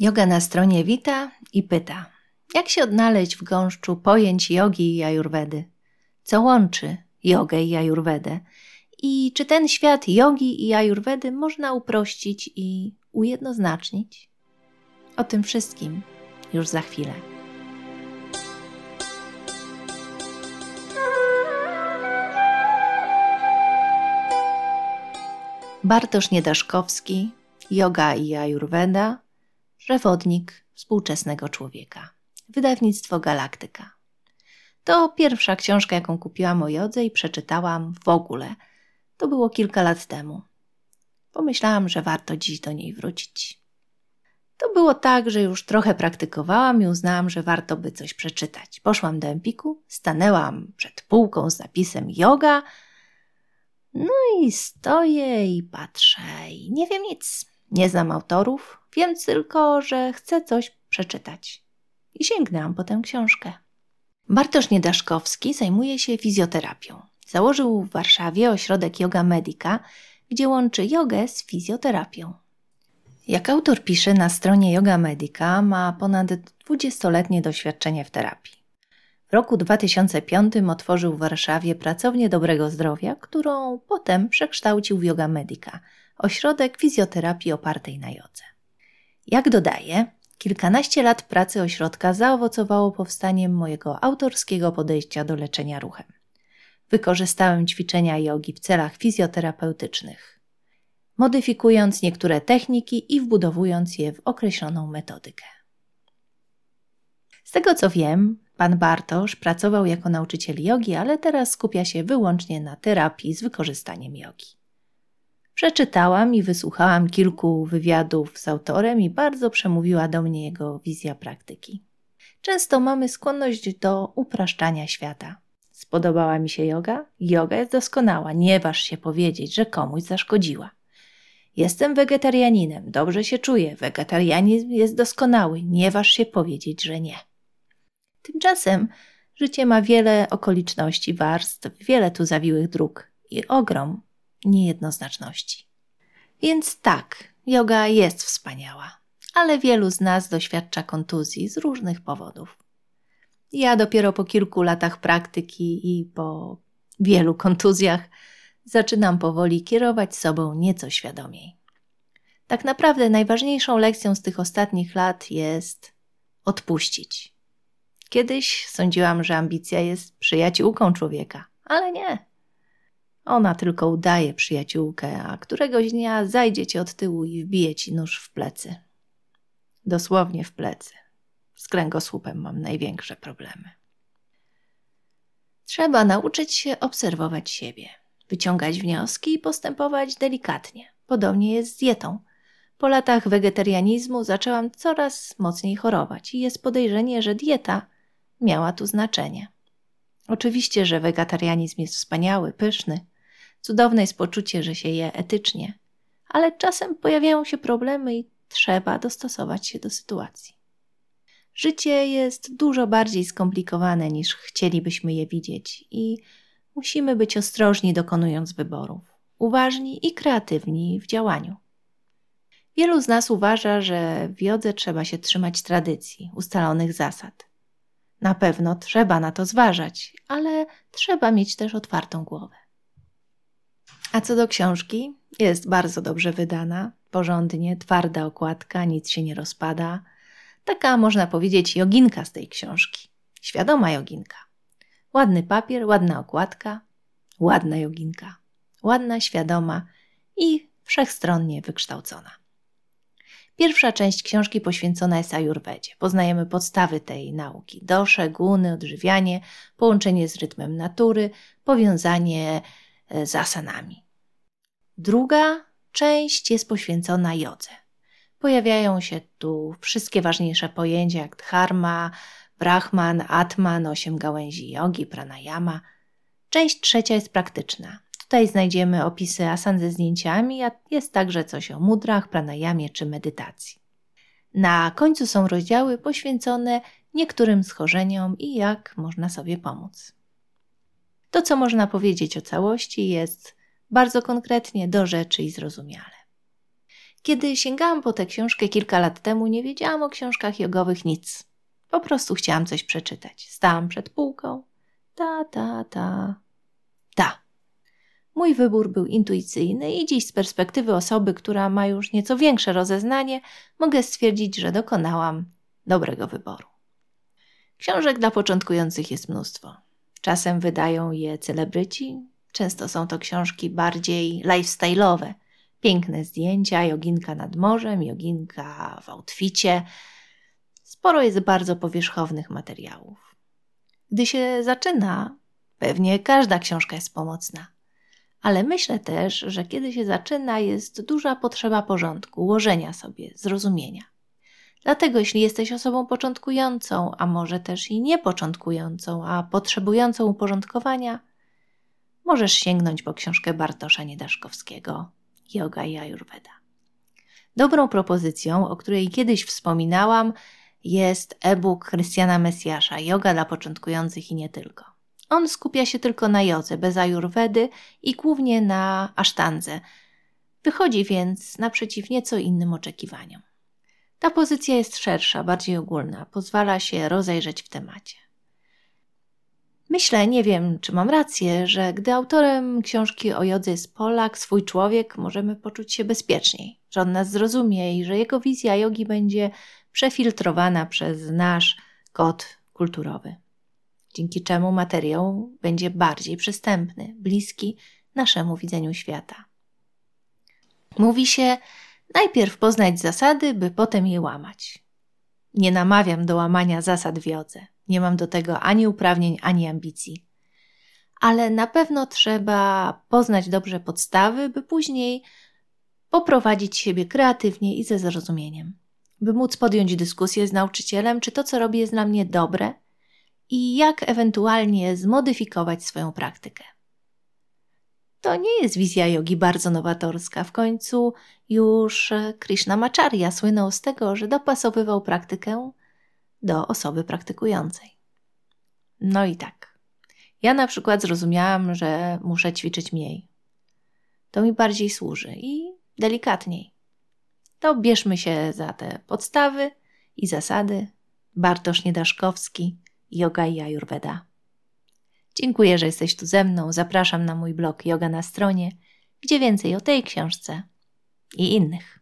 Yoga na stronie wita i pyta, jak się odnaleźć w gąszczu pojęć jogi i ajurwedy? Co łączy jogę i ajurwedę? I czy ten świat jogi i ajurwedy można uprościć i ujednoznacznić? O tym wszystkim już za chwilę. Bartosz Niedaszkowski, Yoga i Ayurveda, przewodnik współczesnego człowieka. Wydawnictwo Galaktyka. To pierwsza książka, jaką kupiłam o jodze i przeczytałam w ogóle. To było kilka lat temu. Pomyślałam, że warto dziś do niej wrócić. To było tak, że już trochę praktykowałam i uznałam, że warto by coś przeczytać. Poszłam do Empiku, stanęłam przed półką z napisem yoga, no i stoję i patrzę i nie wiem nic. Nie znam autorów, wiem tylko, że chcę coś przeczytać. I sięgnęłam po tę książkę. Bartosz Niedaszkowski zajmuje się fizjoterapią. Założył w Warszawie ośrodek Yoga Medica, gdzie łączy jogę z fizjoterapią. Jak autor pisze na stronie Yoga Medica, ma ponad 20-letnie doświadczenie w terapii. W roku 2005 otworzył w Warszawie pracownię dobrego zdrowia, którą potem przekształcił w Yoga Medica, ośrodek fizjoterapii opartej na jodze. Jak dodaje, kilkanaście lat pracy ośrodka zaowocowało powstaniem mojego autorskiego podejścia do leczenia ruchem. Wykorzystałem ćwiczenia jogi w celach fizjoterapeutycznych, modyfikując niektóre techniki i wbudowując je w określoną metodykę. Z tego co wiem, Pan Bartosz pracował jako nauczyciel jogi, ale teraz skupia się wyłącznie na terapii z wykorzystaniem jogi. Przeczytałam i wysłuchałam kilku wywiadów z autorem i bardzo przemówiła do mnie jego wizja praktyki. Często mamy skłonność do upraszczania świata. Spodobała mi się yoga? Yoga jest doskonała, nie waż się powiedzieć, że komuś zaszkodziła. Jestem wegetarianinem, dobrze się czuję, wegetarianizm jest doskonały, nie waż się powiedzieć, że nie. Tymczasem życie ma wiele okoliczności, warstw, wiele tu zawiłych dróg i ogrom niejednoznaczności. Więc tak, yoga jest wspaniała, ale wielu z nas doświadcza kontuzji z różnych powodów. Ja dopiero po kilku latach praktyki i po wielu kontuzjach zaczynam powoli kierować sobą nieco świadomiej. Tak naprawdę najważniejszą lekcją z tych ostatnich lat jest odpuścić. Kiedyś sądziłam, że ambicja jest przyjaciółką człowieka, ale nie. Ona tylko udaje przyjaciółkę, a któregoś dnia zajdzie cię od tyłu i wbije ci nóż w plecy. Dosłownie w plecy. Z kręgosłupem mam największe problemy. Trzeba nauczyć się obserwować siebie, wyciągać wnioski i postępować delikatnie. Podobnie jest z dietą. Po latach wegetarianizmu zaczęłam coraz mocniej chorować i jest podejrzenie, że dieta miała tu znaczenie. Oczywiście, że wegetarianizm jest wspaniały, pyszny, cudowne jest poczucie, że się je etycznie, ale czasem pojawiają się problemy i trzeba dostosować się do sytuacji. Życie jest dużo bardziej skomplikowane niż chcielibyśmy je widzieć i musimy być ostrożni dokonując wyborów, uważni i kreatywni w działaniu. Wielu z nas uważa, że w jodze trzeba się trzymać tradycji, ustalonych zasad. Na pewno trzeba na to zważać, ale trzeba mieć też otwartą głowę. A co do książki, jest bardzo dobrze wydana, porządnie, twarda okładka, nic się nie rozpada. Taka, można powiedzieć, joginka z tej książki. Świadoma joginka. Ładny papier, ładna okładka, ładna joginka. Ładna, świadoma i wszechstronnie wykształcona. Pierwsza część książki poświęcona jest Ajurwedzie. Poznajemy podstawy tej nauki: dosze, guny, odżywianie, połączenie z rytmem natury, powiązanie z asanami. Druga część jest poświęcona jodze. Pojawiają się tu wszystkie ważniejsze pojęcia jak dharma, brahman, atman, osiem gałęzi jogi, pranayama. Część trzecia jest praktyczna. Tutaj znajdziemy opisy asan ze zdjęciami, a jest także coś o mudrach, pranayamie czy medytacji. Na końcu są rozdziały poświęcone niektórym schorzeniom i jak można sobie pomóc. To, co można powiedzieć o całości, jest bardzo konkretnie do rzeczy i zrozumiale. Kiedy sięgałam po tę książkę kilka lat temu, nie wiedziałam o książkach jogowych nic. Po prostu chciałam coś przeczytać. Stałam przed półką. Ta, ta, ta. Ta. Mój wybór był intuicyjny i dziś z perspektywy osoby, która ma już nieco większe rozeznanie, mogę stwierdzić, że dokonałam dobrego wyboru. Książek dla początkujących jest mnóstwo. Czasem wydają je celebryci, często są to książki bardziej lifestyle'owe. Piękne zdjęcia, joginka nad morzem, joginka w outficie. Sporo jest bardzo powierzchownych materiałów. Gdy się zaczyna, pewnie każda książka jest pomocna. Ale myślę też, że kiedy się zaczyna, jest duża potrzeba porządku, ułożenia sobie, zrozumienia. Dlatego, jeśli jesteś osobą początkującą, a może też i niepoczątkującą, a potrzebującą uporządkowania, możesz sięgnąć po książkę Bartosza Niedaszkowskiego Yoga i Ayurveda. Dobrą propozycją, o której kiedyś wspominałam, jest e-book Krystiana Mesjasza Yoga dla początkujących i nie tylko. On skupia się tylko na jodze, bez ajurwedy i głównie na asztandze. Wychodzi więc naprzeciw nieco innym oczekiwaniom. Ta pozycja jest szersza, bardziej ogólna, pozwala się rozejrzeć w temacie. Myślę, nie wiem, czy mam rację, że gdy autorem książki o jodze jest Polak, swój człowiek, możemy poczuć się bezpieczniej, że on nas zrozumie i że jego wizja jogi będzie przefiltrowana przez nasz kod kulturowy. Dzięki czemu materiał będzie bardziej przystępny, bliski naszemu widzeniu świata. Mówi się, najpierw poznać zasady, by potem je łamać. Nie namawiam do łamania zasad w jodze. Nie mam do tego ani uprawnień, ani ambicji. Ale na pewno trzeba poznać dobrze podstawy, by później poprowadzić siebie kreatywnie i ze zrozumieniem. By móc podjąć dyskusję z nauczycielem, czy to, co robi, jest dla mnie dobre i jak ewentualnie zmodyfikować swoją praktykę. To nie jest wizja jogi bardzo nowatorska. W końcu już Krishnamacharya słynął z tego, że dopasowywał praktykę do osoby praktykującej. No i tak. Ja na przykład zrozumiałam, że muszę ćwiczyć mniej. To mi bardziej służy i delikatniej. To bierzmy się za te podstawy i zasady. Bartosz Niedaszkowski, Yoga i Ayurveda. Dziękuję, że jesteś tu ze mną. Zapraszam na mój blog Yoga na stronie, gdzie więcej o tej książce i innych.